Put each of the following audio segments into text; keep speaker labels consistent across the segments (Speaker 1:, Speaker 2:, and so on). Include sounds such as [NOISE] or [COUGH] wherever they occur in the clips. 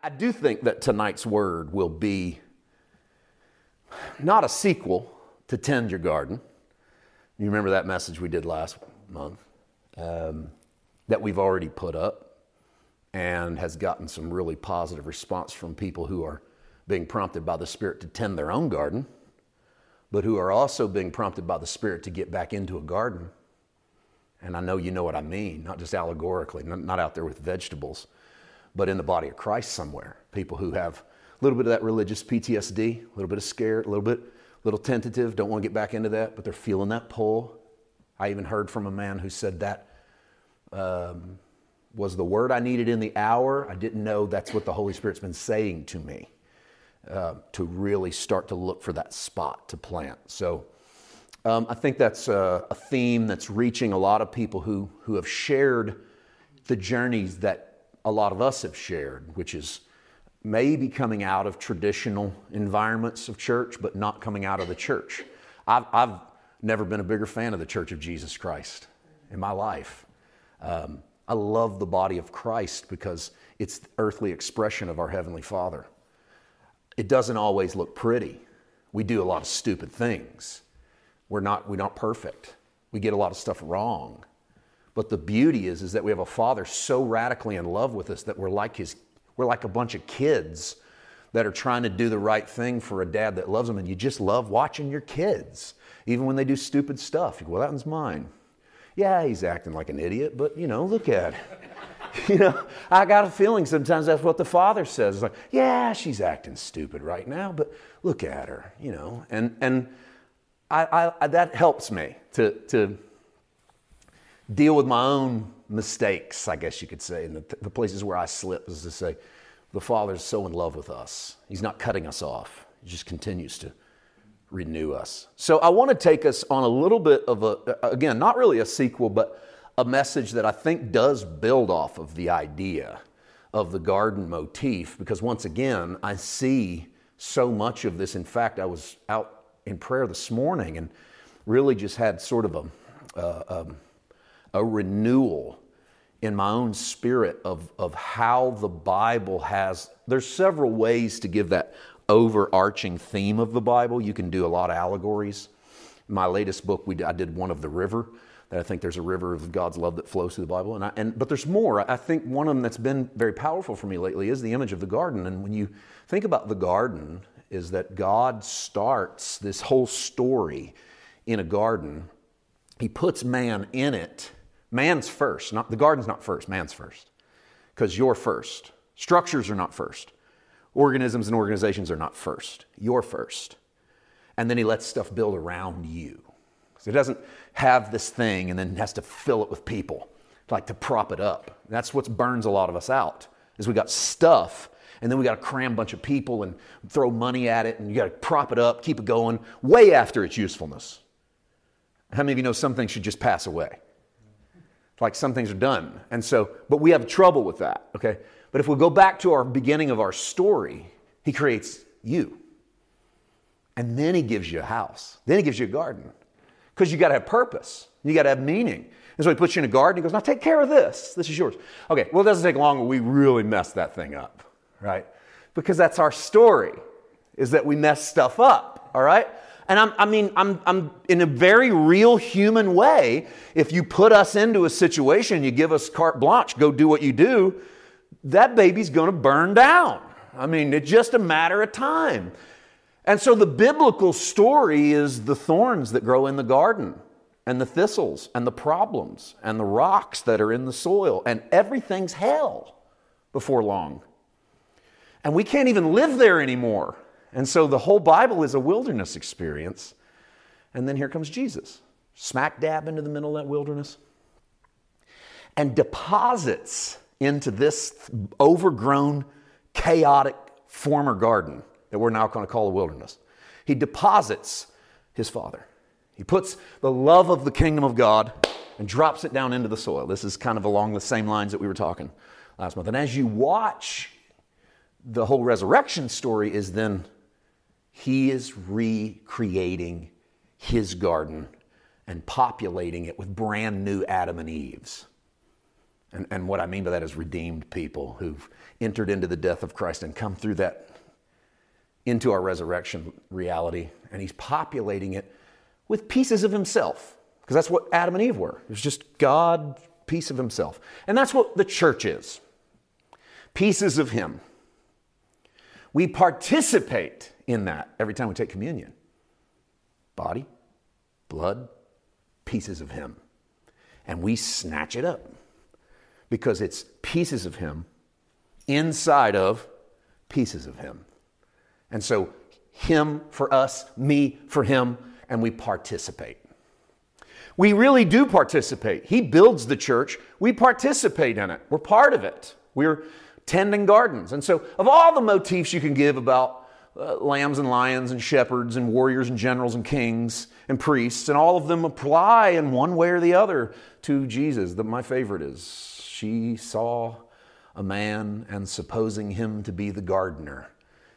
Speaker 1: I do think that tonight's word will be not a sequel to Tend Your Garden. You remember that message we did last month um, that we've already put up and has gotten some really positive response from people who are being prompted by the Spirit to tend their own garden, but who are also being prompted by the Spirit to get back into a garden. And I know you know what I mean, not just allegorically, not out there with vegetables but in the body of Christ somewhere. People who have a little bit of that religious PTSD, a little bit of scared, a little bit, a little tentative, don't want to get back into that, but they're feeling that pull. I even heard from a man who said that um, was the word I needed in the hour. I didn't know that's what the Holy Spirit's been saying to me uh, to really start to look for that spot to plant. So um, I think that's a, a theme that's reaching a lot of people who, who have shared the journeys that a lot of us have shared, which is maybe coming out of traditional environments of church, but not coming out of the church. I've, I've never been a bigger fan of the Church of Jesus Christ in my life. Um, I love the body of Christ because it's the earthly expression of our Heavenly Father. It doesn't always look pretty. We do a lot of stupid things. We're not, we're not perfect. We get a lot of stuff wrong. But the beauty is, is that we have a father so radically in love with us that we're like his, we're like a bunch of kids that are trying to do the right thing for a dad that loves them. And you just love watching your kids, even when they do stupid stuff. You go, well, that one's mine. Yeah, he's acting like an idiot, but you know, look at it. [LAUGHS] you know, I got a feeling sometimes that's what the father says. It's like, yeah, she's acting stupid right now, but look at her, you know. And and I, I that helps me to to deal with my own mistakes, I guess you could say, and the, the places where I slip is to say, the Father's so in love with us. He's not cutting us off, He just continues to renew us. So I want to take us on a little bit of a, again, not really a sequel, but a message that I think does build off of the idea of the garden motif, because once again, I see so much of this. In fact, I was out in prayer this morning and really just had sort of a, uh, um, a renewal in my own spirit of, of how the Bible has. There's several ways to give that overarching theme of the Bible. You can do a lot of allegories. In my latest book, we, I did one of the river. That I think there's a river of God's love that flows through the Bible, and, I, and but there's more. I think one of them that's been very powerful for me lately is the image of the garden. And when you think about the garden, is that God starts this whole story in a garden. He puts man in it Man's first. Not, the garden's not first, man's first. Because you're first. Structures are not first. Organisms and organizations are not first. You're first. And then he lets stuff build around you. So he doesn't have this thing and then has to fill it with people, like to prop it up. That's what burns a lot of us out, is we got stuff and then we got to cram a bunch of people and throw money at it and you got to prop it up, keep it going way after its usefulness. How many of you know some things should just pass away? Like some things are done. And so, but we have trouble with that, okay? But if we go back to our beginning of our story, he creates you. And then he gives you a house. Then he gives you a garden. Because you got to have purpose. You got to have meaning. And so he puts you in a garden. He goes, now take care of this. This is yours. Okay, well, it doesn't take long we really mess that thing up, right? Because that's our story, is that we mess stuff up, all right? And I'm, i mean, I'm, I'm in a very real human way. If you put us into a situation, you give us carte blanche, go do what you do, that baby's going to burn down. I mean, it's just a matter of time. And so the biblical story is the thorns that grow in the garden, and the thistles, and the problems, and the rocks that are in the soil, and everything's hell before long. And we can't even live there anymore. And so the whole Bible is a wilderness experience. And then here comes Jesus, smack dab into the middle of that wilderness, and deposits into this overgrown, chaotic former garden that we're now going to call a wilderness. He deposits his Father. He puts the love of the kingdom of God and drops it down into the soil. This is kind of along the same lines that we were talking last month. And as you watch, the whole resurrection story is then he is recreating his garden and populating it with brand new Adam and Eves. And, and what I mean by that is redeemed people who've entered into the death of Christ and come through that into our resurrection reality. And he's populating it with pieces of himself, because that's what Adam and Eve were. It was just God, piece of himself. And that's what the church is pieces of him. We participate in that every time we take communion body, blood, pieces of him. And we snatch it up because it's pieces of him inside of pieces of him. And so, him for us, me for him, and we participate. We really do participate. He builds the church, we participate in it, we're part of it. We're tending gardens. And so, of all the motifs you can give about uh, lambs and lions and shepherds and warriors and generals and kings and priests, and all of them apply in one way or the other to Jesus. The, my favorite is she saw a man and supposing him to be the gardener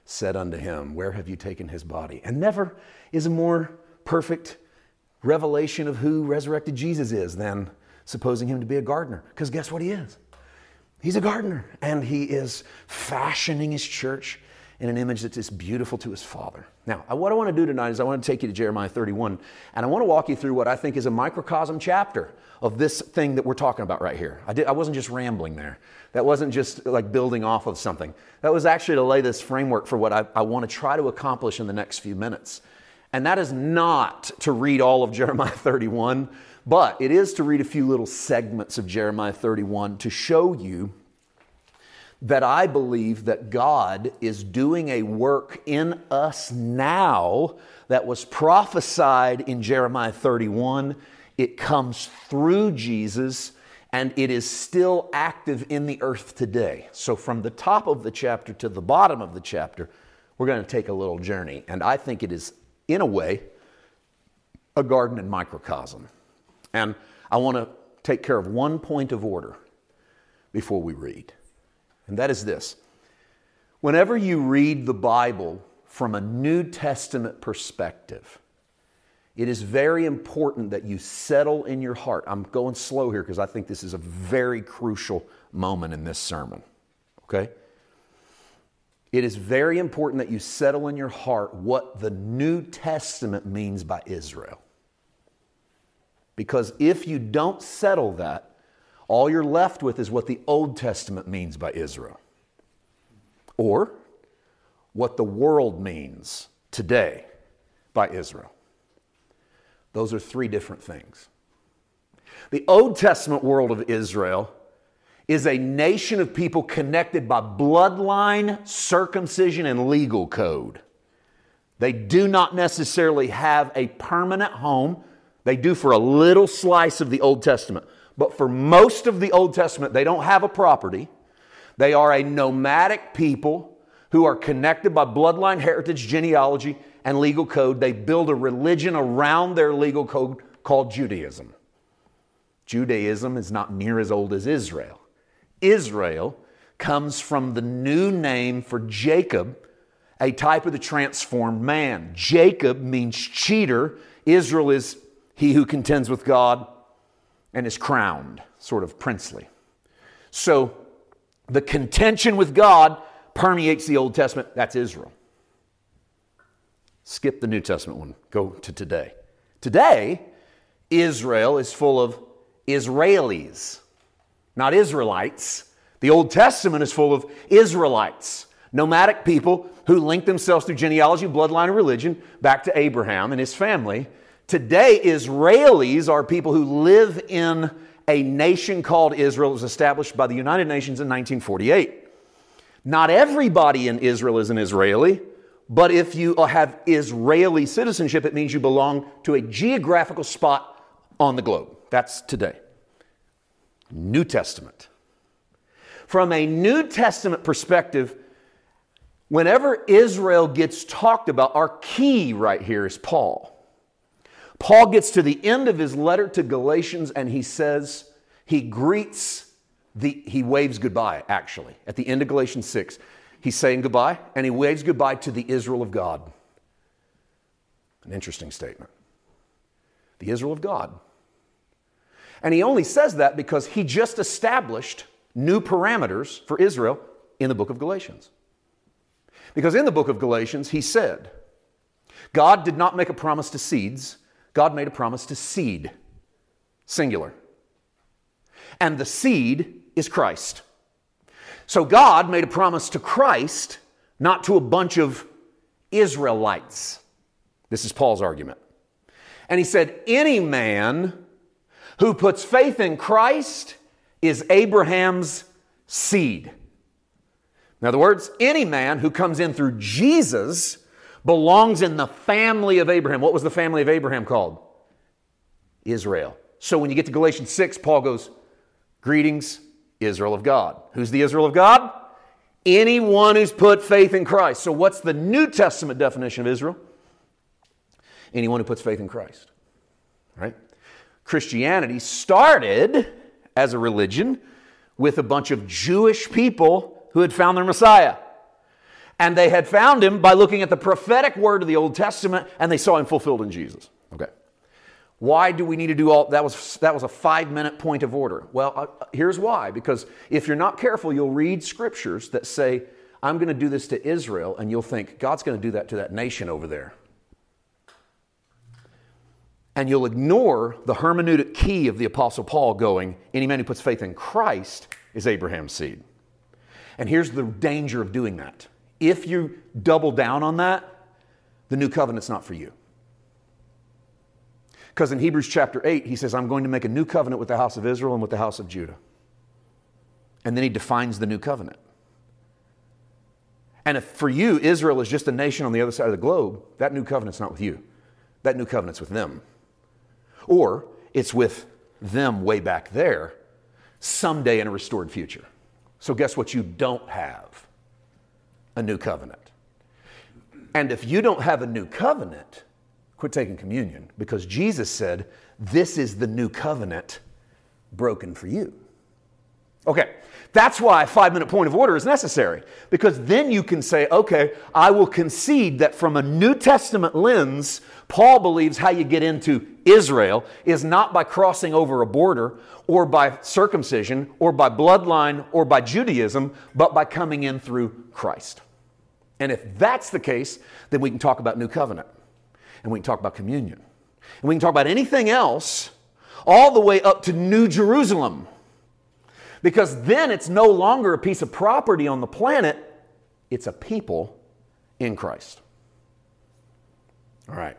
Speaker 1: said unto him, Where have you taken his body? And never is a more perfect revelation of who resurrected Jesus is than supposing him to be a gardener. Because guess what he is? He's a gardener, and he is fashioning his church in an image that is just beautiful to his Father. Now, what I want to do tonight is I want to take you to Jeremiah 31, and I want to walk you through what I think is a microcosm chapter of this thing that we're talking about right here. I, did, I wasn't just rambling there. That wasn't just like building off of something. That was actually to lay this framework for what I, I want to try to accomplish in the next few minutes. And that is not to read all of Jeremiah 31 but it is to read a few little segments of Jeremiah 31 to show you that I believe that God is doing a work in us now that was prophesied in Jeremiah 31. It comes through Jesus and it is still active in the earth today. So, from the top of the chapter to the bottom of the chapter, we're going to take a little journey. And I think it is, in a way, a garden in microcosm. And I want to take care of one point of order before we read, and that is this. Whenever you read the Bible from a New Testament perspective, it is very important that you settle in your heart. I'm going slow here because I think this is a very crucial moment in this sermon. Okay? It is very important that you settle in your heart what the New Testament means by Israel. Because if you don't settle that, all you're left with is what the Old Testament means by Israel, or what the world means today by Israel. Those are three different things. The Old Testament world of Israel is a nation of people connected by bloodline, circumcision, and legal code. They do not necessarily have a permanent home. They do for a little slice of the Old Testament. But for most of the Old Testament, they don't have a property. They are a nomadic people who are connected by bloodline, heritage, genealogy, and legal code. They build a religion around their legal code called Judaism. Judaism is not near as old as Israel. Israel comes from the new name for Jacob, a type of the transformed man. Jacob means cheater. Israel is he who contends with God and is crowned, sort of princely. So the contention with God permeates the Old Testament. That's Israel. Skip the New Testament one, go to today. Today, Israel is full of Israelis, not Israelites. The Old Testament is full of Israelites, nomadic people who link themselves through genealogy, bloodline, and religion back to Abraham and his family Today, Israelis are people who live in a nation called Israel. It was established by the United Nations in 1948. Not everybody in Israel is an Israeli, but if you have Israeli citizenship, it means you belong to a geographical spot on the globe. That's today. New Testament. From a New Testament perspective, whenever Israel gets talked about, our key right here is Paul. Paul gets to the end of his letter to Galatians and he says, he greets the, he waves goodbye, actually. At the end of Galatians 6, he's saying goodbye and he waves goodbye to the Israel of God. An interesting statement. The Israel of God. And he only says that because he just established new parameters for Israel in the book of Galatians. Because in the book of Galatians, he said, God did not make a promise to seeds, God made a promise to seed, singular. And the seed is Christ. So God made a promise to Christ, not to a bunch of Israelites. This is Paul's argument. And he said, Any man who puts faith in Christ is Abraham's seed. In other words, any man who comes in through Jesus belongs in the family of Abraham. What was the family of Abraham called? Israel. So when you get to Galatians 6, Paul goes, Greetings, Israel of God. Who's the Israel of God? Anyone who's put faith in Christ. So what's the New Testament definition of Israel? Anyone who puts faith in Christ. Right? Christianity started as a religion with a bunch of Jewish people who had found their Messiah. And they had found him by looking at the prophetic word of the Old Testament and they saw him fulfilled in Jesus. Okay. Why do we need to do all that was that was a 5-minute point of order. Well, uh, here's why because if you're not careful you'll read scriptures that say I'm going to do this to Israel and you'll think God's going to do that to that nation over there and you'll ignore the hermeneutic key of the Apostle Paul going, any man who puts faith in Christ is Abraham's seed. And here's the danger of doing that. If you double down on that, the new covenant's not for you. Because in Hebrews chapter 8, he says, I'm going to make a new covenant with the house of Israel and with the house of Judah. And then he defines the new covenant. And if for you, Israel is just a nation on the other side of the globe, that new covenant's not with you. That new covenant's with them. Or it's with them way back there someday in a restored future. So, guess what? You don't have a new covenant. And if you don't have a new covenant, quit taking communion because Jesus said, This is the new covenant broken for you. Okay, that's why a five minute point of order is necessary, because then you can say, okay, I will concede that from a New Testament lens, Paul believes how you get into Israel is not by crossing over a border or by circumcision or by bloodline or by Judaism, but by coming in through Christ. And if that's the case, then we can talk about New Covenant and we can talk about communion. And we can talk about anything else all the way up to New Jerusalem because then it's no longer a piece of property on the planet, it's a people in Christ. All right.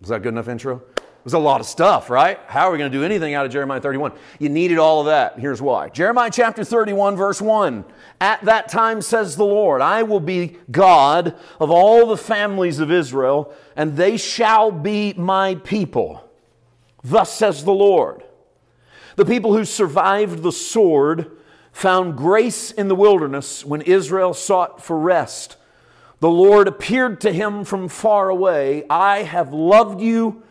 Speaker 1: Was that good enough intro? It was a lot of stuff, right? How are we going to do anything out of Jeremiah 31? You needed all of that. Here's why. Jeremiah chapter 31, verse 1. At that time, says the Lord, I will be God of all the families of Israel, and they shall be my people. Thus says the Lord. The people who survived the sword found grace in the wilderness when Israel sought for rest. The Lord appeared to him from far away. I have loved you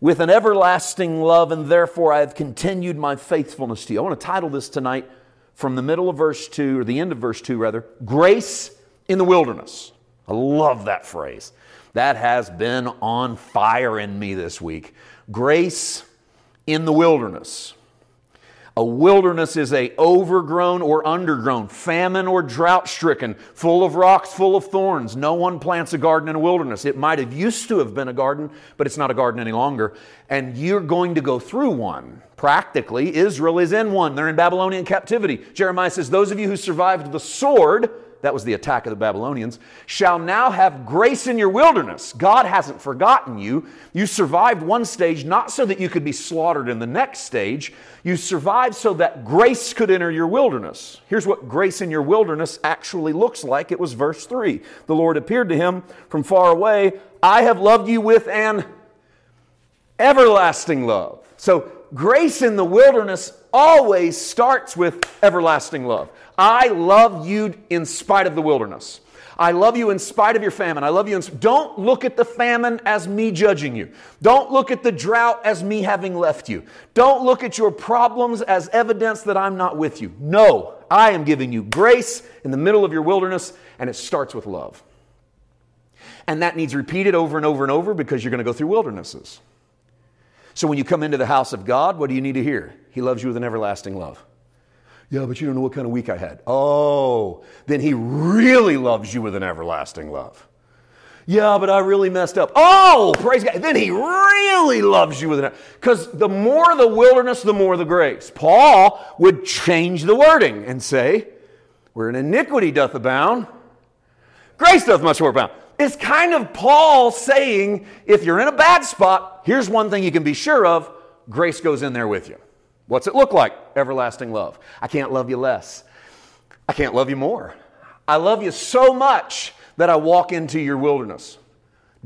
Speaker 1: with an everlasting love, and therefore I have continued my faithfulness to you. I want to title this tonight from the middle of verse 2, or the end of verse 2, rather Grace in the Wilderness. I love that phrase. That has been on fire in me this week. Grace in the wilderness. A wilderness is a overgrown or undergrown, famine or drought stricken, full of rocks, full of thorns. No one plants a garden in a wilderness. It might have used to have been a garden, but it's not a garden any longer. And you're going to go through one. Practically, Israel is in one. They're in Babylonian captivity. Jeremiah says, Those of you who survived the sword, that was the attack of the Babylonians, shall now have grace in your wilderness. God hasn't forgotten you. You survived one stage not so that you could be slaughtered in the next stage. You survived so that grace could enter your wilderness. Here's what grace in your wilderness actually looks like. It was verse 3. The Lord appeared to him from far away. I have loved you with an everlasting love. So, grace in the wilderness always starts with everlasting love. I love you in spite of the wilderness. I love you in spite of your famine. I love you. In, don't look at the famine as me judging you. Don't look at the drought as me having left you. Don't look at your problems as evidence that I'm not with you. No, I am giving you grace in the middle of your wilderness, and it starts with love. And that needs repeated over and over and over because you're going to go through wildernesses. So when you come into the house of God, what do you need to hear? He loves you with an everlasting love. Yeah, but you don't know what kind of week I had. Oh, then He really loves you with an everlasting love. Yeah, but I really messed up. Oh, praise God. Then he really loves you with it. Because the more the wilderness, the more the grace. Paul would change the wording and say, Where an iniquity doth abound, grace doth much more abound. It's kind of Paul saying, if you're in a bad spot, here's one thing you can be sure of grace goes in there with you. What's it look like? Everlasting love. I can't love you less. I can't love you more. I love you so much that I walk into your wilderness.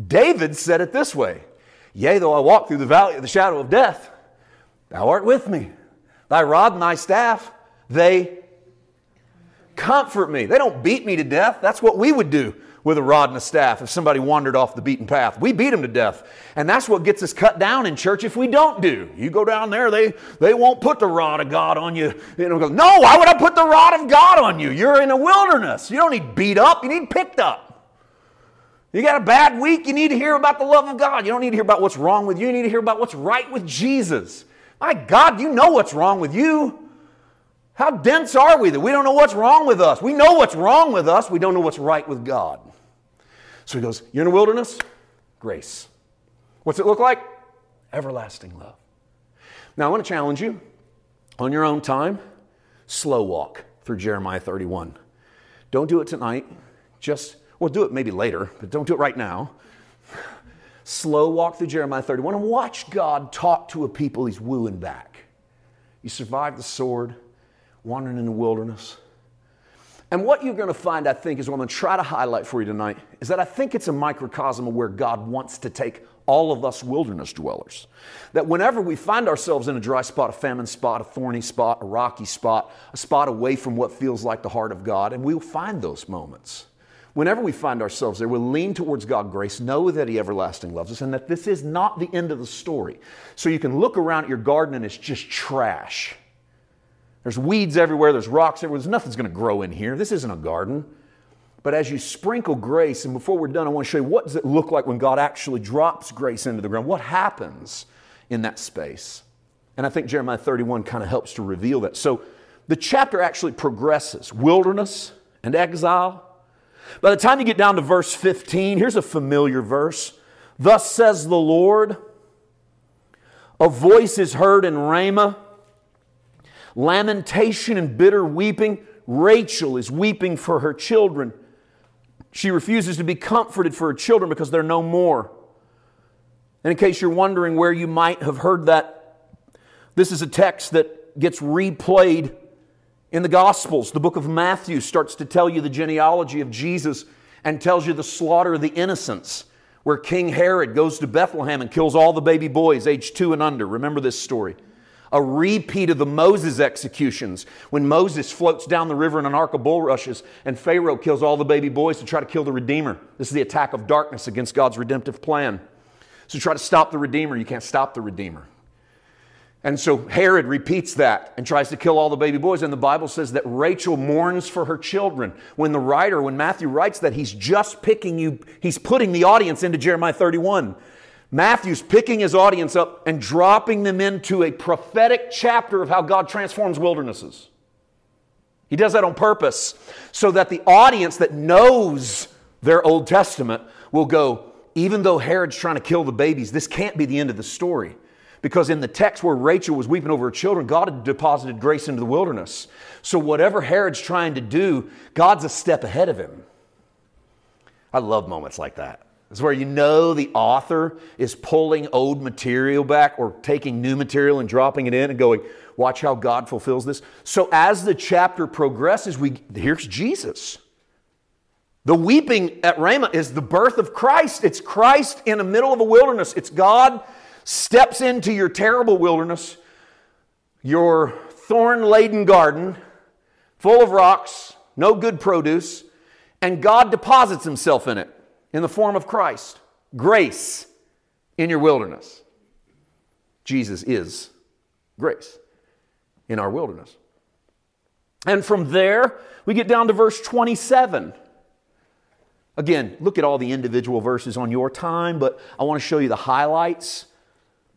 Speaker 1: David said it this way Yea, though I walk through the valley of the shadow of death, thou art with me. Thy rod and thy staff, they comfort me. They don't beat me to death. That's what we would do with a rod and a staff if somebody wandered off the beaten path. We beat them to death. And that's what gets us cut down in church if we don't do. You go down there, they, they won't put the rod of God on you. you know, no, why would I put the rod of God on you? You're in a wilderness. You don't need beat up, you need picked up. You got a bad week, you need to hear about the love of God. You don't need to hear about what's wrong with you, you need to hear about what's right with Jesus. My God, you know what's wrong with you. How dense are we that we don't know what's wrong with us? We know what's wrong with us, we don't know what's right with God. So he goes, You're in a wilderness? Grace. What's it look like? Everlasting love. Now I want to challenge you on your own time, slow walk through Jeremiah 31. Don't do it tonight. Just, well, do it maybe later, but don't do it right now. Slow walk through Jeremiah 31 and watch God talk to a people he's wooing back. You survived the sword, wandering in the wilderness. And what you're going to find, I think, is what I'm going to try to highlight for you tonight, is that I think it's a microcosm of where God wants to take all of us wilderness dwellers. That whenever we find ourselves in a dry spot, a famine spot, a thorny spot, a rocky spot, a spot away from what feels like the heart of God, and we'll find those moments. Whenever we find ourselves there, we'll lean towards God grace, know that He everlasting loves us, and that this is not the end of the story. So you can look around at your garden and it's just trash. There's weeds everywhere, there's rocks everywhere, there's nothing's going to grow in here. This isn't a garden. But as you sprinkle grace, and before we're done, I want to show you what does it look like when God actually drops grace into the ground? What happens in that space? And I think Jeremiah 31 kind of helps to reveal that. So the chapter actually progresses wilderness and exile. By the time you get down to verse 15, here's a familiar verse. Thus says the Lord, a voice is heard in Ramah lamentation and bitter weeping. Rachel is weeping for her children. She refuses to be comforted for her children because they're no more. And in case you're wondering where you might have heard that, this is a text that gets replayed in the Gospels. The book of Matthew starts to tell you the genealogy of Jesus and tells you the slaughter of the innocents, where King Herod goes to Bethlehem and kills all the baby boys aged two and under. Remember this story a repeat of the Moses executions when Moses floats down the river in an ark of bulrushes and Pharaoh kills all the baby boys to try to kill the Redeemer. This is the attack of darkness against God's redemptive plan. So try to stop the Redeemer. You can't stop the Redeemer. And so Herod repeats that and tries to kill all the baby boys. And the Bible says that Rachel mourns for her children. When the writer, when Matthew writes that, he's just picking you, he's putting the audience into Jeremiah 31. Matthew's picking his audience up and dropping them into a prophetic chapter of how God transforms wildernesses. He does that on purpose so that the audience that knows their Old Testament will go, even though Herod's trying to kill the babies, this can't be the end of the story. Because in the text where Rachel was weeping over her children, God had deposited grace into the wilderness. So whatever Herod's trying to do, God's a step ahead of him. I love moments like that. It's where you know the author is pulling old material back or taking new material and dropping it in and going, watch how God fulfills this. So as the chapter progresses, we here's Jesus. The weeping at Ramah is the birth of Christ. It's Christ in the middle of a wilderness. It's God steps into your terrible wilderness, your thorn laden garden, full of rocks, no good produce, and God deposits himself in it in the form of Christ. Grace in your wilderness. Jesus is grace in our wilderness. And from there, we get down to verse 27. Again, look at all the individual verses on your time, but I want to show you the highlights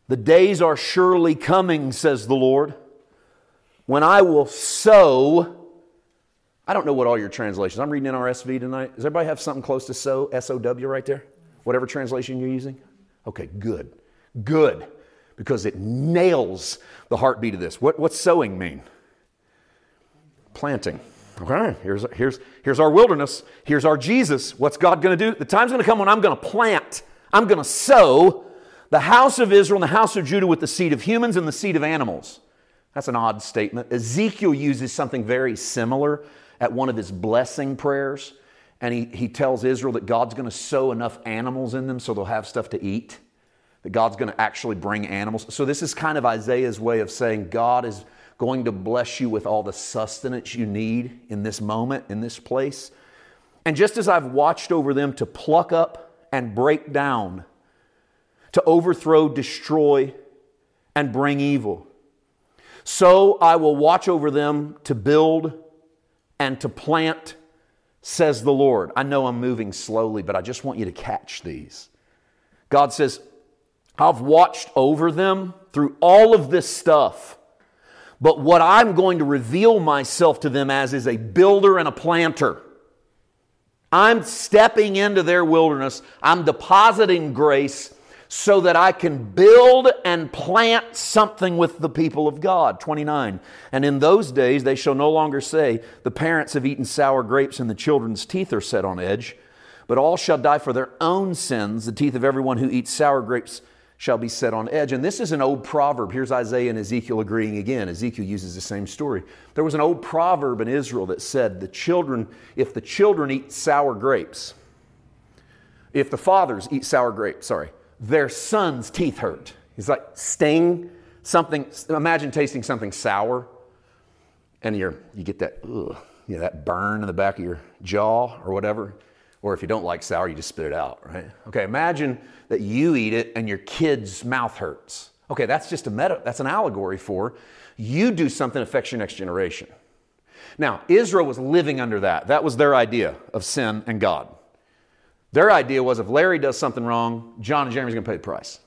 Speaker 1: The days are surely coming, says the Lord, when I will sow. I don't know what all your translations. I'm reading NRSV tonight. Does everybody have something close to sow? S O W right there? Whatever translation you're using? Okay, good. Good. Because it nails the heartbeat of this. What, what's sowing mean? Planting. Okay, here's, here's, here's our wilderness. Here's our Jesus. What's God going to do? The time's going to come when I'm going to plant, I'm going to sow the house of Israel and the house of Judah with the seed of humans and the seed of animals. That's an odd statement. Ezekiel uses something very similar at one of his blessing prayers. And he, he tells Israel that God's going to sow enough animals in them so they'll have stuff to eat, that God's going to actually bring animals. So, this is kind of Isaiah's way of saying God is going to bless you with all the sustenance you need in this moment, in this place. And just as I've watched over them to pluck up and break down, to overthrow, destroy, and bring evil, so I will watch over them to build and to plant, says the Lord. I know I'm moving slowly, but I just want you to catch these. God says, I've watched over them through all of this stuff. But what I'm going to reveal myself to them as is a builder and a planter. I'm stepping into their wilderness. I'm depositing grace so that I can build and plant something with the people of God. 29. And in those days they shall no longer say, The parents have eaten sour grapes and the children's teeth are set on edge, but all shall die for their own sins. The teeth of everyone who eats sour grapes shall be set on edge. And this is an old proverb. Here's Isaiah and Ezekiel agreeing again. Ezekiel uses the same story. There was an old proverb in Israel that said, the children, if the children eat sour grapes, if the fathers eat sour grapes, sorry, their sons' teeth hurt. He's like, sting something, imagine tasting something sour and you're, you get that, ugh, you know, that burn in the back of your jaw or whatever. Or if you don't like sour, you just spit it out, right? Okay, imagine that you eat it and your kid's mouth hurts. Okay, that's just a meta, that's an allegory for you do something affects your next generation. Now, Israel was living under that. That was their idea of sin and God. Their idea was if Larry does something wrong, John and Jeremy's going to pay the price.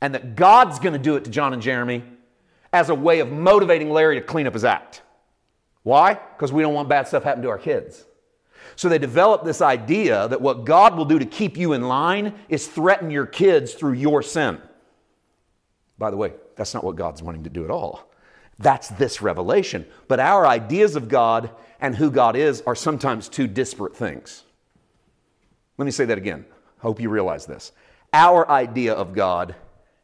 Speaker 1: And that God's going to do it to John and Jeremy as a way of motivating Larry to clean up his act. Why? Because we don't want bad stuff happening to our kids. So they developed this idea that what God will do to keep you in line is threaten your kids through your sin. By the way, that's not what God's wanting to do at all. That's this revelation. But our ideas of God and who God is are sometimes two disparate things. Let me say that again. I hope you realize this. Our idea of God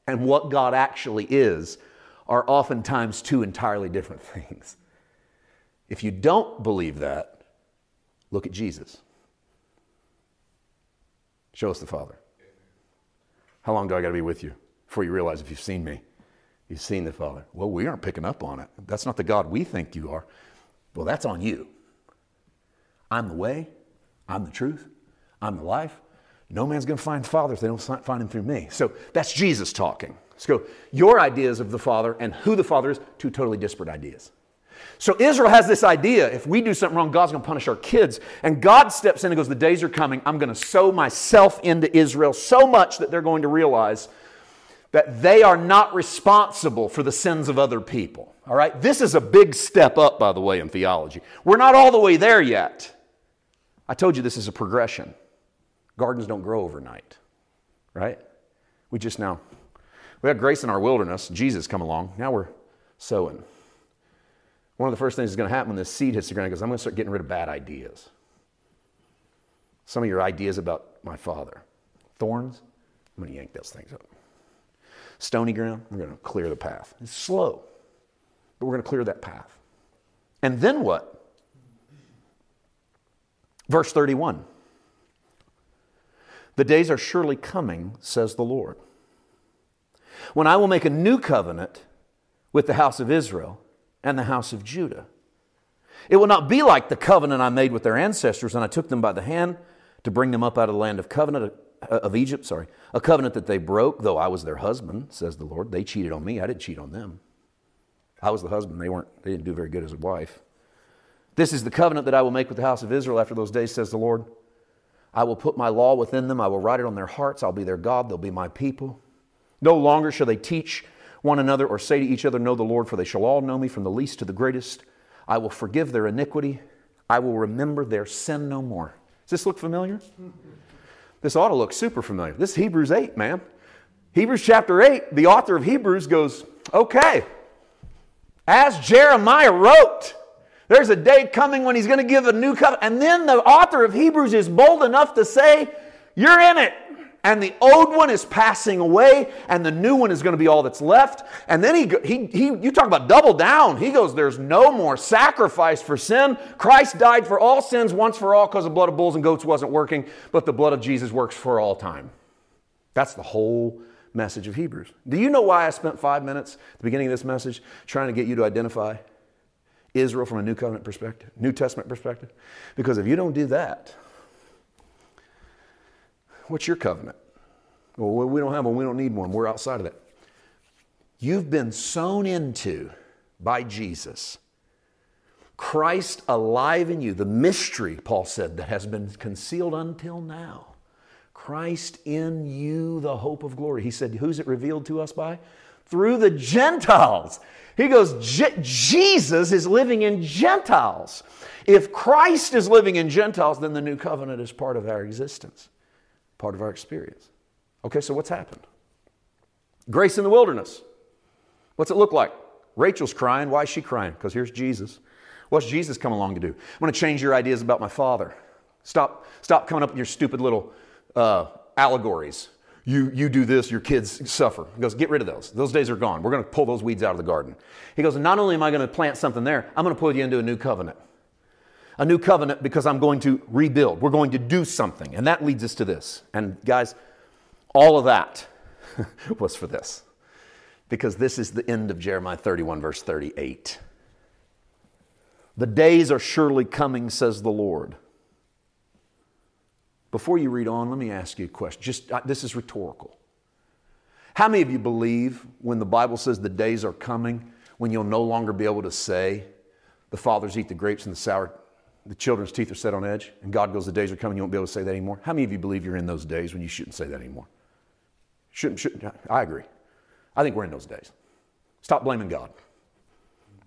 Speaker 1: and what God actually is are oftentimes two entirely different [LAUGHS] things. If you don't believe that, Look at Jesus. Show us the Father. How long do I got to be with you before you realize if you've seen me, you've seen the Father? Well, we aren't picking up on it. That's not the God we think you are. Well, that's on you. I'm the way, I'm the truth, I'm the life. No man's going to find the Father if they don't find him through me. So that's Jesus talking. Go. Your ideas of the Father and who the Father is, two totally disparate ideas. So Israel has this idea if we do something wrong, God's going to punish our kids. And God steps in and goes, The days are coming. I'm going to sow myself into Israel so much that they're going to realize that they are not responsible for the sins of other people. All right? This is a big step up, by the way, in theology. We're not all the way there yet. I told you this is a progression. Gardens don't grow overnight, right? We just now, we had grace in our wilderness. Jesus come along. Now we're sowing. One of the first things that's going to happen when this seed hits the ground is I'm going to start getting rid of bad ideas. Some of your ideas about my father. Thorns, I'm going to yank those things up. Stony ground, we're going to clear the path. It's slow, but we're going to clear that path. And then what? Verse 31 The days are surely coming, says the Lord, when I will make a new covenant with the house of Israel and the house of Judah. It will not be like the covenant I made with their ancestors, and I took them by the hand to bring them up out of the land of covenant uh, of Egypt, sorry, a covenant that they broke, though I was their husband, says the Lord. They cheated on me, I didn't cheat on them. I was the husband, they weren't they didn't do very good as a wife. This is the covenant that I will make with the house of Israel after those days, says the Lord. I will put my law within them, I will write it on their hearts, I'll be their God, they'll be my people. No longer shall they teach one another or say to each other, Know the Lord, for they shall all know me from the least to the greatest. I will forgive their iniquity. I will remember their sin no more. Does this look familiar? This ought to look super familiar. This is Hebrews 8, man. Hebrews chapter 8, the author of Hebrews goes, Okay, as Jeremiah wrote, there's a day coming when he's going to give a new covenant. And then the author of Hebrews is bold enough to say, You're in it. And the old one is passing away and the new one is going to be all that's left. And then he, he, he you talk about double down. He goes there's no more sacrifice for sin. Christ died for all sins once for all because the blood of bulls and goats wasn't working but the blood of jesus works for all time. That's the whole message of hebrews. Do you know why i spent five minutes at the beginning of this message trying to get you to identify israel from a new covenant perspective new testament perspective because if you don't do that What's your covenant? Well, we don't have one. We don't need one. We're outside of that. You've been sown into by Jesus. Christ alive in you, the mystery, Paul said, that has been concealed until now. Christ in you, the hope of glory. He said, Who's it revealed to us by? Through the Gentiles. He goes, Jesus is living in Gentiles. If Christ is living in Gentiles, then the new covenant is part of our existence part of our experience. Okay, so what's happened? Grace in the wilderness. What's it look like? Rachel's crying. Why is she crying? Because here's Jesus. What's Jesus come along to do? I'm going to change your ideas about my father. Stop, stop coming up with your stupid little uh, allegories. You, you do this, your kids suffer. He goes, get rid of those. Those days are gone. We're going to pull those weeds out of the garden. He goes, not only am I going to plant something there, I'm going to put you into a new covenant a new covenant because I'm going to rebuild. We're going to do something. And that leads us to this. And guys, all of that [LAUGHS] was for this. Because this is the end of Jeremiah 31, verse 38. The days are surely coming, says the Lord. Before you read on, let me ask you a question. Just uh, this is rhetorical. How many of you believe when the Bible says the days are coming when you'll no longer be able to say, the fathers eat the grapes and the sour the children's teeth are set on edge, and God goes, The days are coming, you won't be able to say that anymore. How many of you believe you're in those days when you shouldn't say that anymore? Shouldn't, shouldn't, I agree. I think we're in those days. Stop blaming God.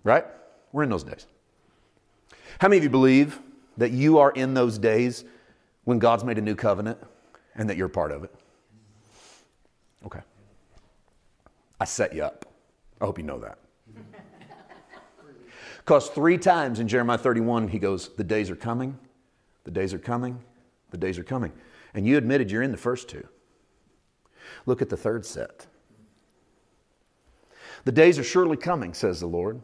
Speaker 1: Right? We're in those days. How many of you believe that you are in those days when God's made a new covenant and that you're part of it? Okay. I set you up. I hope you know that. [LAUGHS] Because three times in Jeremiah 31, he goes, The days are coming, the days are coming, the days are coming. And you admitted you're in the first two. Look at the third set. The days are surely coming, says the Lord,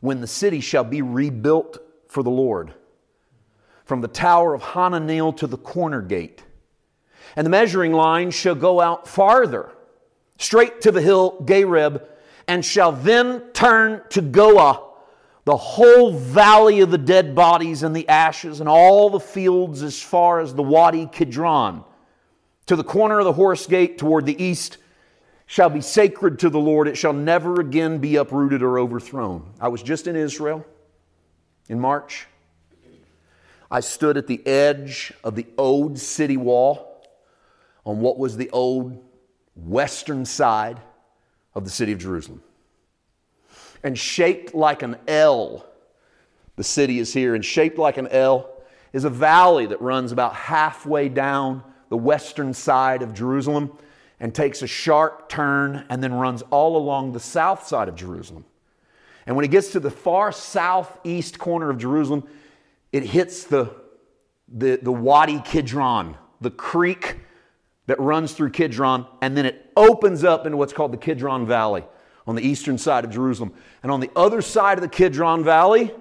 Speaker 1: when the city shall be rebuilt for the Lord, from the tower of Hananel to the corner gate. And the measuring line shall go out farther, straight to the hill Gareb, and shall then turn to Goah, the whole valley of the dead bodies and the ashes, and all the fields as far as the Wadi Kidron, to the corner of the horse gate toward the east, shall be sacred to the Lord. It shall never again be uprooted or overthrown. I was just in Israel in March. I stood at the edge of the old city wall on what was the old western side of the city of Jerusalem and shaped like an L. The city is here, and shaped like an L is a valley that runs about halfway down the western side of Jerusalem and takes a sharp turn and then runs all along the south side of Jerusalem. And when it gets to the far southeast corner of Jerusalem, it hits the, the, the Wadi Kidron, the creek that runs through Kidron, and then it opens up into what's called the Kidron Valley on the eastern side of Jerusalem. And on the other side of the Kidron Valley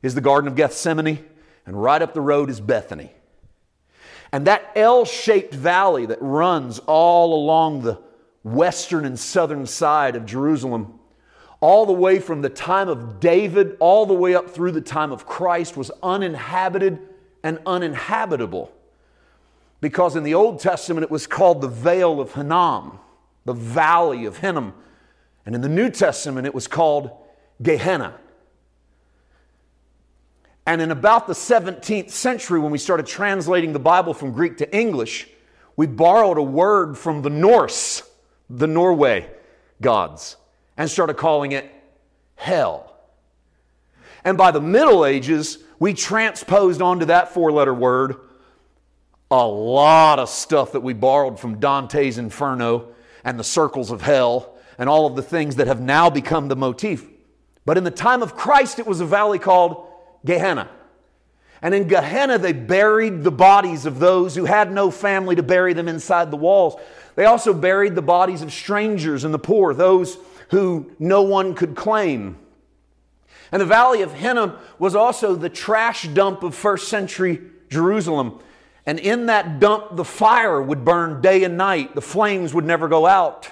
Speaker 1: is the Garden of Gethsemane, and right up the road is Bethany. And that L shaped valley that runs all along the western and southern side of Jerusalem, all the way from the time of David, all the way up through the time of Christ, was uninhabited and uninhabitable. Because in the Old Testament it was called the Vale of Hinnom, the Valley of Hinnom. And in the New Testament, it was called Gehenna. And in about the 17th century, when we started translating the Bible from Greek to English, we borrowed a word from the Norse, the Norway gods and started calling it hell. And by the Middle Ages, we transposed onto that four letter word a lot of stuff that we borrowed from Dante's Inferno and the circles of hell and all of the things that have now become the motif. But in the time of Christ, it was a valley called Gehenna. And in Gehenna, they buried the bodies of those who had no family to bury them inside the walls. They also buried the bodies of strangers and the poor, those who no one could claim. And the Valley of Hinnom was also the trash dump of first century Jerusalem. And in that dump, the fire would burn day and night. The flames would never go out.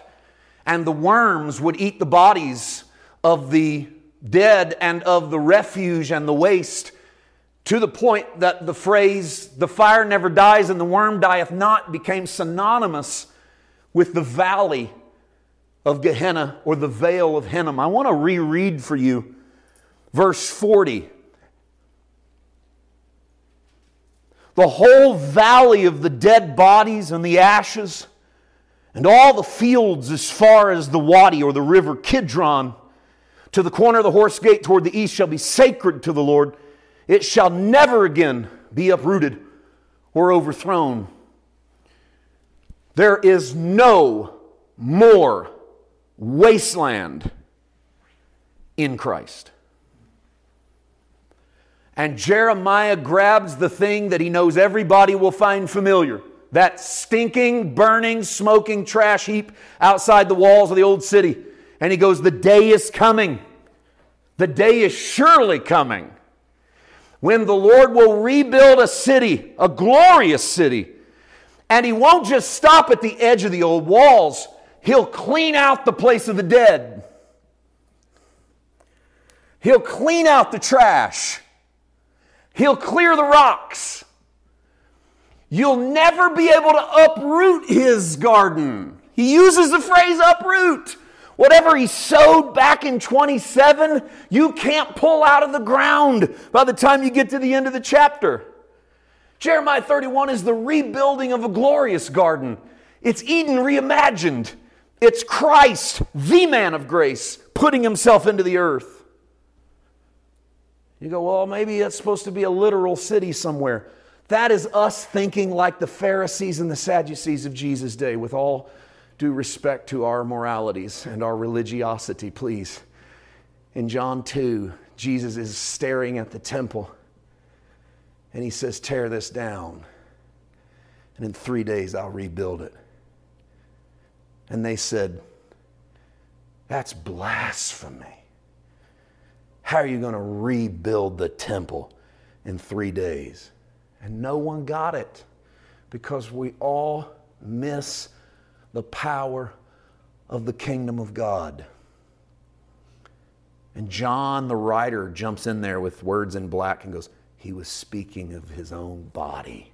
Speaker 1: And the worms would eat the bodies of the dead and of the refuge and the waste to the point that the phrase, the fire never dies and the worm dieth not, became synonymous with the valley of Gehenna or the vale of Hinnom. I want to reread for you verse 40. The whole valley of the dead bodies and the ashes, and all the fields as far as the Wadi or the river Kidron, to the corner of the horse gate toward the east, shall be sacred to the Lord. It shall never again be uprooted or overthrown. There is no more wasteland in Christ. And Jeremiah grabs the thing that he knows everybody will find familiar that stinking, burning, smoking trash heap outside the walls of the old city. And he goes, The day is coming. The day is surely coming when the Lord will rebuild a city, a glorious city. And He won't just stop at the edge of the old walls, He'll clean out the place of the dead. He'll clean out the trash. He'll clear the rocks. You'll never be able to uproot His garden. He uses the phrase uproot. Whatever he sowed back in 27, you can't pull out of the ground by the time you get to the end of the chapter. Jeremiah 31 is the rebuilding of a glorious garden. It's Eden reimagined. It's Christ, the man of grace, putting himself into the earth. You go, well, maybe that's supposed to be a literal city somewhere. That is us thinking like the Pharisees and the Sadducees of Jesus' day, with all due respect to our moralities and our religiosity, please. In John 2, Jesus is staring at the temple and he says, Tear this down, and in three days I'll rebuild it. And they said, That's blasphemy. How are you going to rebuild the temple in three days? And no one got it because we all miss the power of the kingdom of God. And John, the writer, jumps in there with words in black and goes, He was speaking of his own body.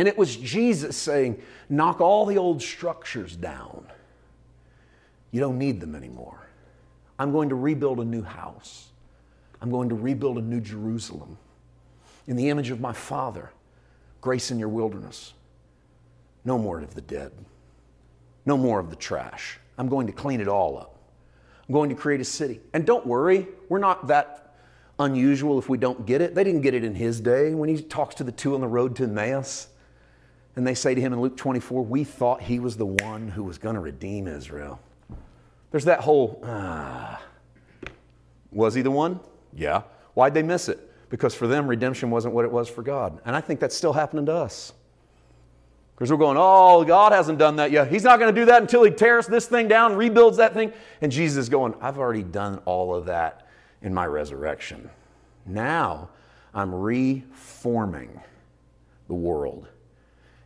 Speaker 1: And it was Jesus saying, Knock all the old structures down. You don't need them anymore. I'm going to rebuild a new house. I'm going to rebuild a new Jerusalem in the image of my Father. Grace in your wilderness. No more of the dead. No more of the trash. I'm going to clean it all up. I'm going to create a city. And don't worry, we're not that unusual if we don't get it. They didn't get it in his day when he talks to the two on the road to Emmaus. And they say to him in Luke 24, We thought he was the one who was going to redeem Israel. There's that whole, ah. Was he the one? Yeah. Why'd they miss it? Because for them, redemption wasn't what it was for God. And I think that's still happening to us. Because we're going, oh, God hasn't done that yet. He's not going to do that until He tears this thing down, rebuilds that thing. And Jesus is going, I've already done all of that in my resurrection. Now I'm reforming the world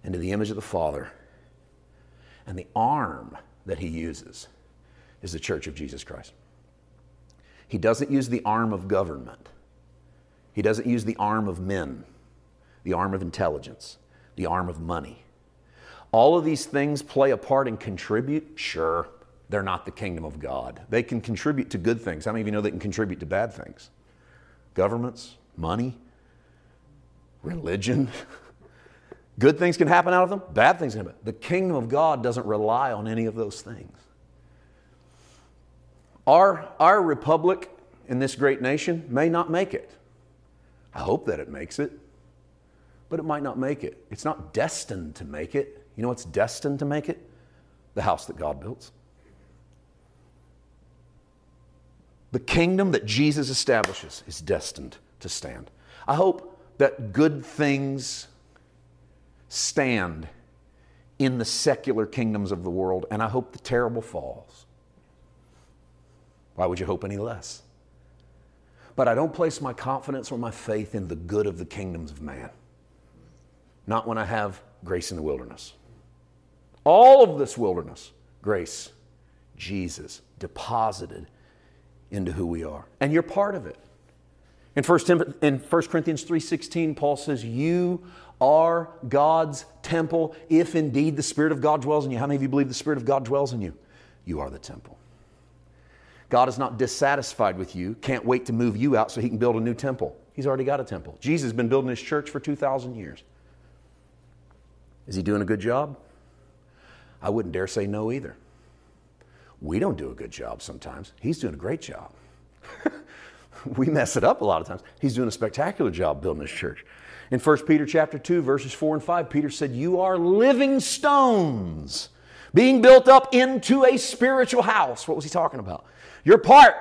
Speaker 1: into the image of the Father. And the arm that He uses is the church of Jesus Christ. He doesn't use the arm of government, He doesn't use the arm of men, the arm of intelligence, the arm of money all of these things play a part and contribute? Sure. They're not the kingdom of God. They can contribute to good things. How many of you know they can contribute to bad things? Governments, money, religion. [LAUGHS] Good things can happen out of them, bad things can happen. The kingdom of God doesn't rely on any of those things. Our, our republic in this great nation may not make it. I hope that it makes it, but it might not make it. It's not destined to make it. You know what's destined to make it? The house that God builds. The kingdom that Jesus establishes is destined to stand. I hope that good things stand in the secular kingdoms of the world, and I hope the terrible falls. Why would you hope any less? But I don't place my confidence or my faith in the good of the kingdoms of man. Not when I have grace in the wilderness. All of this wilderness, grace, Jesus deposited into who we are. And you're part of it. In 1, in 1 Corinthians 3:16, Paul says, You are God's temple, if indeed the Spirit of God dwells in you. How many of you believe the Spirit of God dwells in you? You are the temple. God is not dissatisfied with you, can't wait to move you out so he can build a new temple. He's already got a temple. Jesus has been building his church for 2,000 years. Is he doing a good job? I wouldn't dare say no either. We don't do a good job sometimes. He's doing a great job. [LAUGHS] we mess it up a lot of times. He's doing a spectacular job building his church. In 1 Peter chapter 2, verses 4 and 5, Peter said, You are living stones being built up into a spiritual house. What was he talking about? You're part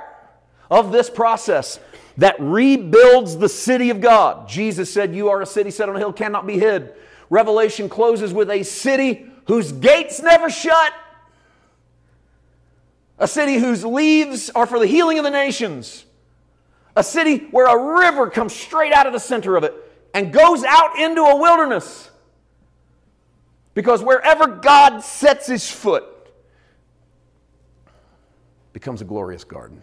Speaker 1: of this process that rebuilds the city of God. Jesus said, You are a city set on a hill, cannot be hid. Revelation closes with a city whose gates never shut, a city whose leaves are for the healing of the nations, a city where a river comes straight out of the center of it and goes out into a wilderness. Because wherever God sets his foot becomes a glorious garden.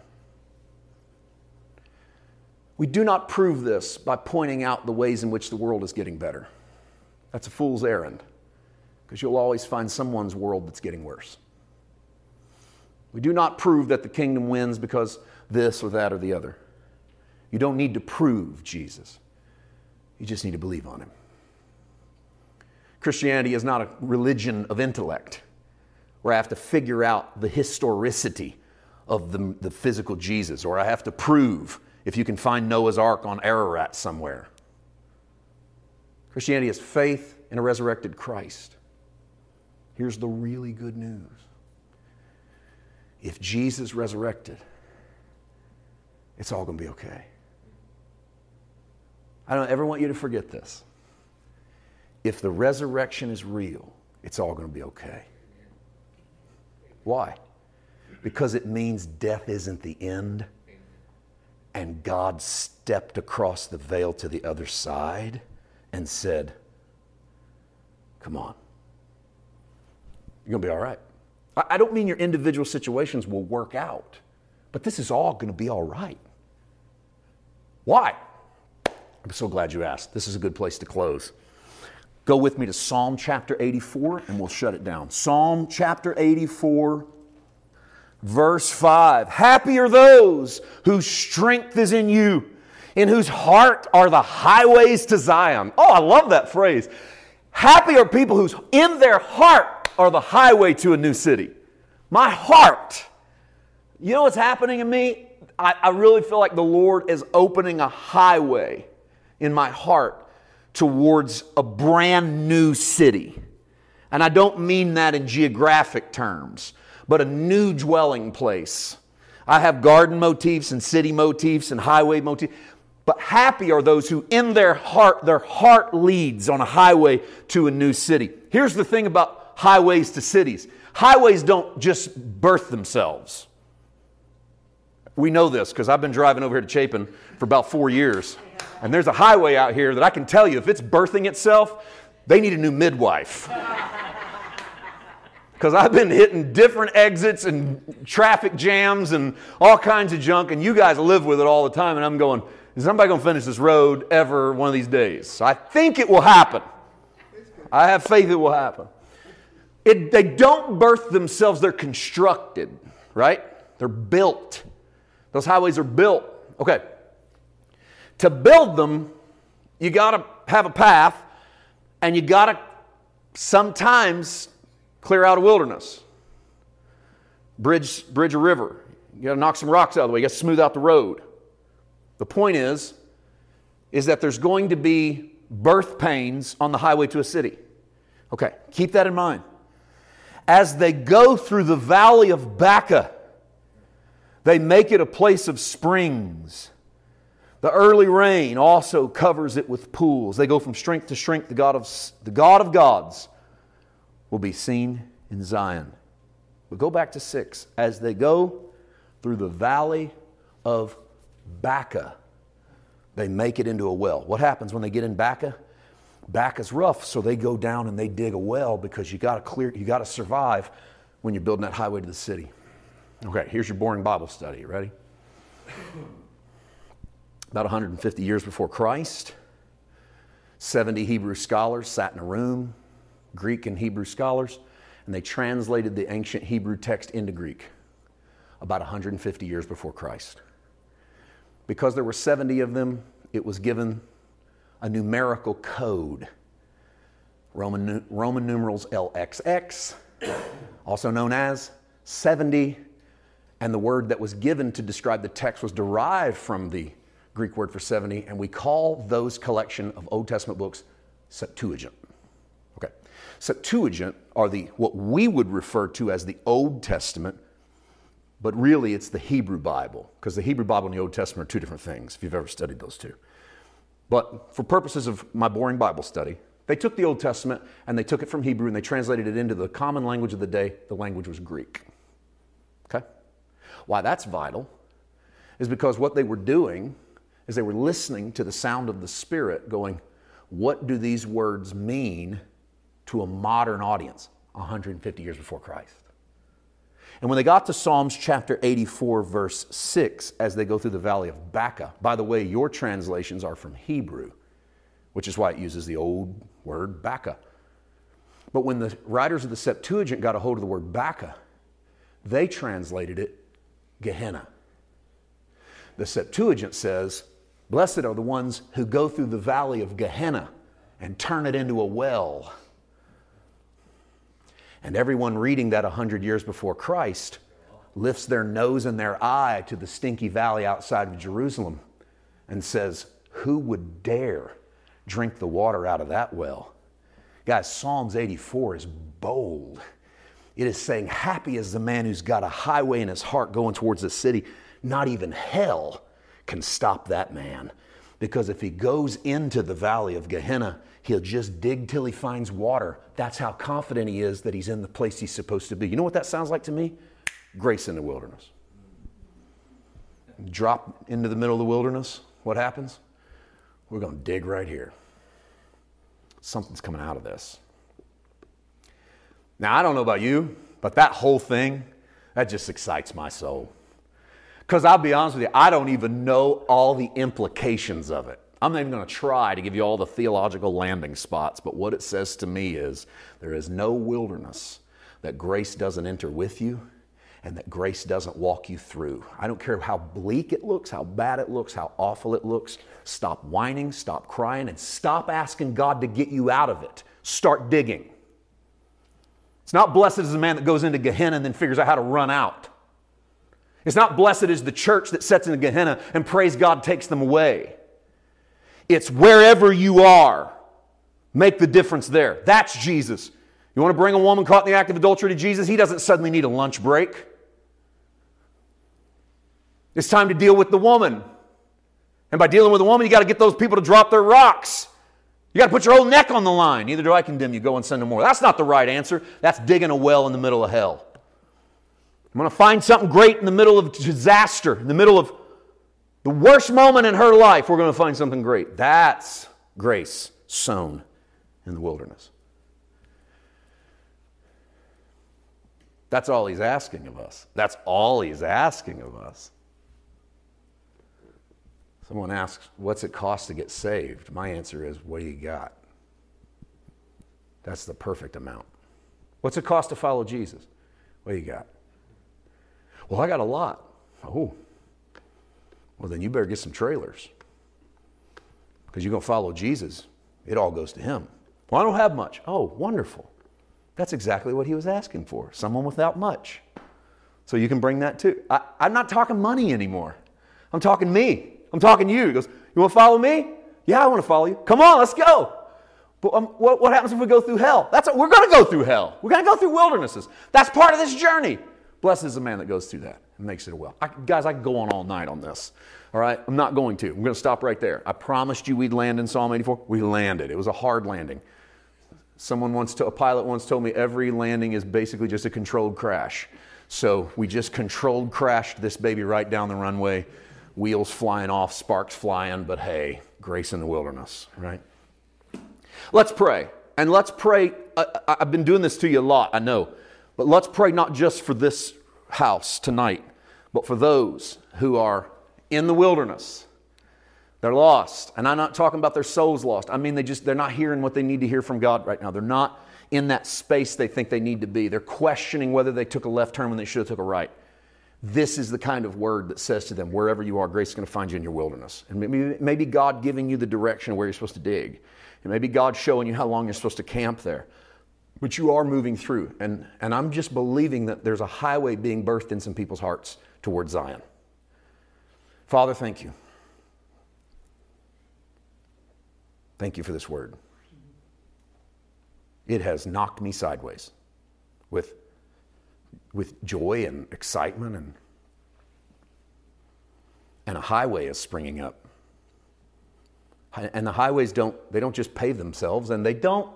Speaker 1: We do not prove this by pointing out the ways in which the world is getting better. That's a fool's errand, because you'll always find someone's world that's getting worse. We do not prove that the kingdom wins because this or that or the other. You don't need to prove Jesus. You just need to believe on him. Christianity is not a religion of intellect where I have to figure out the historicity of the, the physical Jesus, or I have to prove if you can find Noah's Ark on Ararat somewhere. Christianity is faith in a resurrected Christ. Here's the really good news if Jesus resurrected, it's all going to be okay. I don't ever want you to forget this. If the resurrection is real, it's all going to be okay. Why? Because it means death isn't the end and God stepped across the veil to the other side and said, Come on. You're going to be all right. I don't mean your individual situations will work out, but this is all going to be all right. Why? I'm so glad you asked. This is a good place to close. Go with me to Psalm chapter 84 and we'll shut it down. Psalm chapter 84, verse 5. Happy are those whose strength is in you, in whose heart are the highways to Zion. Oh, I love that phrase. Happy are people whose in their heart are the highway to a new city. My heart. You know what's happening in me? I, I really feel like the Lord is opening a highway in my heart towards a brand new city. And I don't mean that in geographic terms, but a new dwelling place. I have garden motifs and city motifs and highway motifs. But happy are those who, in their heart, their heart leads on a highway to a new city. Here's the thing about highways to cities highways don't just birth themselves. We know this because I've been driving over here to Chapin for about four years. And there's a highway out here that I can tell you if it's birthing itself, they need a new midwife. [LAUGHS] Because I've been hitting different exits and traffic jams and all kinds of junk, and you guys live with it all the time. And I'm going, is somebody going to finish this road ever one of these days? So I think it will happen. I have faith it will happen. It, they don't birth themselves, they're constructed, right? They're built. Those highways are built. Okay. To build them, you got to have a path, And you got to sometimes clear out a wilderness, bridge, bridge a river. You got to knock some rocks out of the way. You got to smooth out the road. The point is, is that there's going to be birth pains on the highway to a city. Okay, keep that in mind. As they go through the valley of Baca, they make it a place of springs. The early rain also covers it with pools. They go from strength to strength. The God of, the God of gods will be seen in Zion. But go back to six. As they go through the valley of Baca, they make it into a well. What happens when they get in Baca? Baca's rough, so they go down and they dig a well because you got to clear, you got to survive when you're building that highway to the city. Okay, here's your boring Bible study. Ready? About 150 years before Christ, 70 Hebrew scholars sat in a room, Greek and Hebrew scholars, and they translated the ancient Hebrew text into Greek about 150 years before Christ. Because there were 70 of them, it was given a numerical code. Roman, Roman numerals LXX, also known as 70. And the word that was given to describe the text was derived from the Greek word for 70, and we call those collection of Old Testament books Septuagint. Okay. Septuagint are the what we would refer to as the Old Testament but really it's the Hebrew Bible, because the Hebrew Bible and the Old Testament are two different things, if you've ever studied those two. But for purposes of my boring Bible study, they took the Old Testament and they took it from Hebrew and they translated it into the common language of the day. The language was Greek. Okay? Why that's vital is because what they were doing is they were listening to the sound of the Spirit, going, What do these words mean to a modern audience 150 years before Christ? And when they got to Psalms chapter 84, verse 6, as they go through the valley of Baca, by the way, your translations are from Hebrew, which is why it uses the old word Baca. But when the writers of the Septuagint got a hold of the word Baca, they translated it Gehenna. The Septuagint says, Blessed are the ones who go through the valley of Gehenna and turn it into a well. And everyone reading that 100 years before Christ lifts their nose and their eye to the stinky valley outside of Jerusalem and says, Who would dare drink the water out of that well? Guys, Psalms 84 is bold. It is saying, Happy is the man who's got a highway in his heart going towards the city. Not even hell can stop that man. Because if he goes into the valley of Gehenna, he'll just dig till he finds water. That's how confident he is that he's in the place he's supposed to be. You know what that sounds like to me? Grace in the wilderness. Drop into the middle of the wilderness, what happens? We're going to dig right here. Something's coming out of this. Now, I don't know about you, but that whole thing, that just excites my soul. Because I'll be honest with you, I don't even know all the implications of it. I'm not even going to try to give you all the theological landing spots, but what it says to me is there is no wilderness that grace doesn't enter with you and that grace doesn't walk you through. I don't care how bleak it looks, how bad it looks, how awful it looks. Stop whining, stop crying, and stop asking God to get you out of it. Start digging. It's not blessed as a man that goes into Gehenna and then figures out how to run out. It's not blessed is the church that sets in the Gehenna and prays God takes them away. It's wherever you are, make the difference there. That's Jesus. You want to bring a woman caught in the act of adultery to Jesus? He doesn't suddenly need a lunch break. It's time to deal with the woman. And by dealing with the woman, you got to get those people to drop their rocks. You got to put your whole neck on the line. Neither do I condemn you. Go and send them more. That's not the right answer. That's digging a well in the middle of hell. I'm going to find something great in the middle of disaster, in the middle of the worst moment in her life. We're going to find something great. That's grace sown in the wilderness. That's all he's asking of us. That's all he's asking of us. Someone asks, What's it cost to get saved? My answer is, What do you got? That's the perfect amount. What's it cost to follow Jesus? What do you got? Well, I got a lot. Oh, well, then you better get some trailers because you're going to follow Jesus. It all goes to Him. Well, I don't have much. Oh, wonderful. That's exactly what he was asking for someone without much. So you can bring that too. I, am not talking money anymore. I'm talking me. I'm talking you. He goes, You want to follow me? Yeah, I want to follow you. Come on, let's go. But um, what, what, happens if we go through hell? That's what, we're going to go through hell. We're going to go through wildernesses. That's part of this journey. Blessed is the man that goes through that and makes it well. I, guys, I could go on all night on this. All right, I'm not going to. I'm going to stop right there. I promised you we'd land in Psalm 84. We landed. It was a hard landing. Someone once, to, a pilot once told me every landing is basically just a controlled crash. So we just controlled crashed this baby right down the runway, wheels flying off, sparks flying, but hey, grace in the wilderness, right? Let's pray. And let's pray. I, have been doing this to you a lot, I know. But let's pray not just for this house tonight, but for those who are in the wilderness. They're lost. And I'm not talking about their souls lost. I mean, they just, they're not hearing what they need to hear from God right now. They're not in that space they think they need to be. They're questioning whether they took a left turn when they should have took a right. This is the kind of word that says to them, wherever you are, grace is going to find you in your wilderness. And maybe, maybe God giving you the direction where you're supposed to dig. And maybe God showing you how long you're supposed to camp there. But you are moving through. And, and I'm just believing that there's a highway being birthed in some people's hearts towards Zion. Father, thank you. Thank you for this word. It has knocked me sideways with, with joy and excitement, and, and a highway is springing up. And the highways don't, they don't just pave themselves, and they don't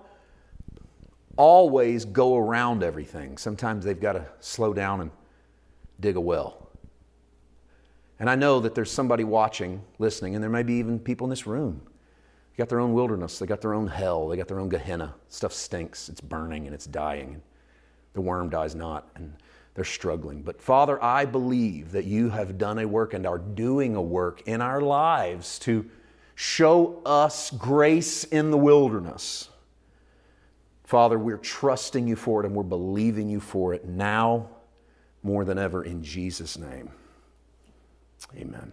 Speaker 1: always go around everything. Sometimes they've got to slow down and dig a well. And I know that there's somebody watching, listening, and there may be even people in this room. They got their own wilderness, they got their own hell, they got their own Gehenna. Stuff stinks, it's burning and it's dying. The worm dies not, and they're struggling. But Father, I believe that you have done a work and are doing a work in our lives to Show us grace in the wilderness. Father, we're trusting you for it and we're believing you for it now more than ever in Jesus' name. Amen.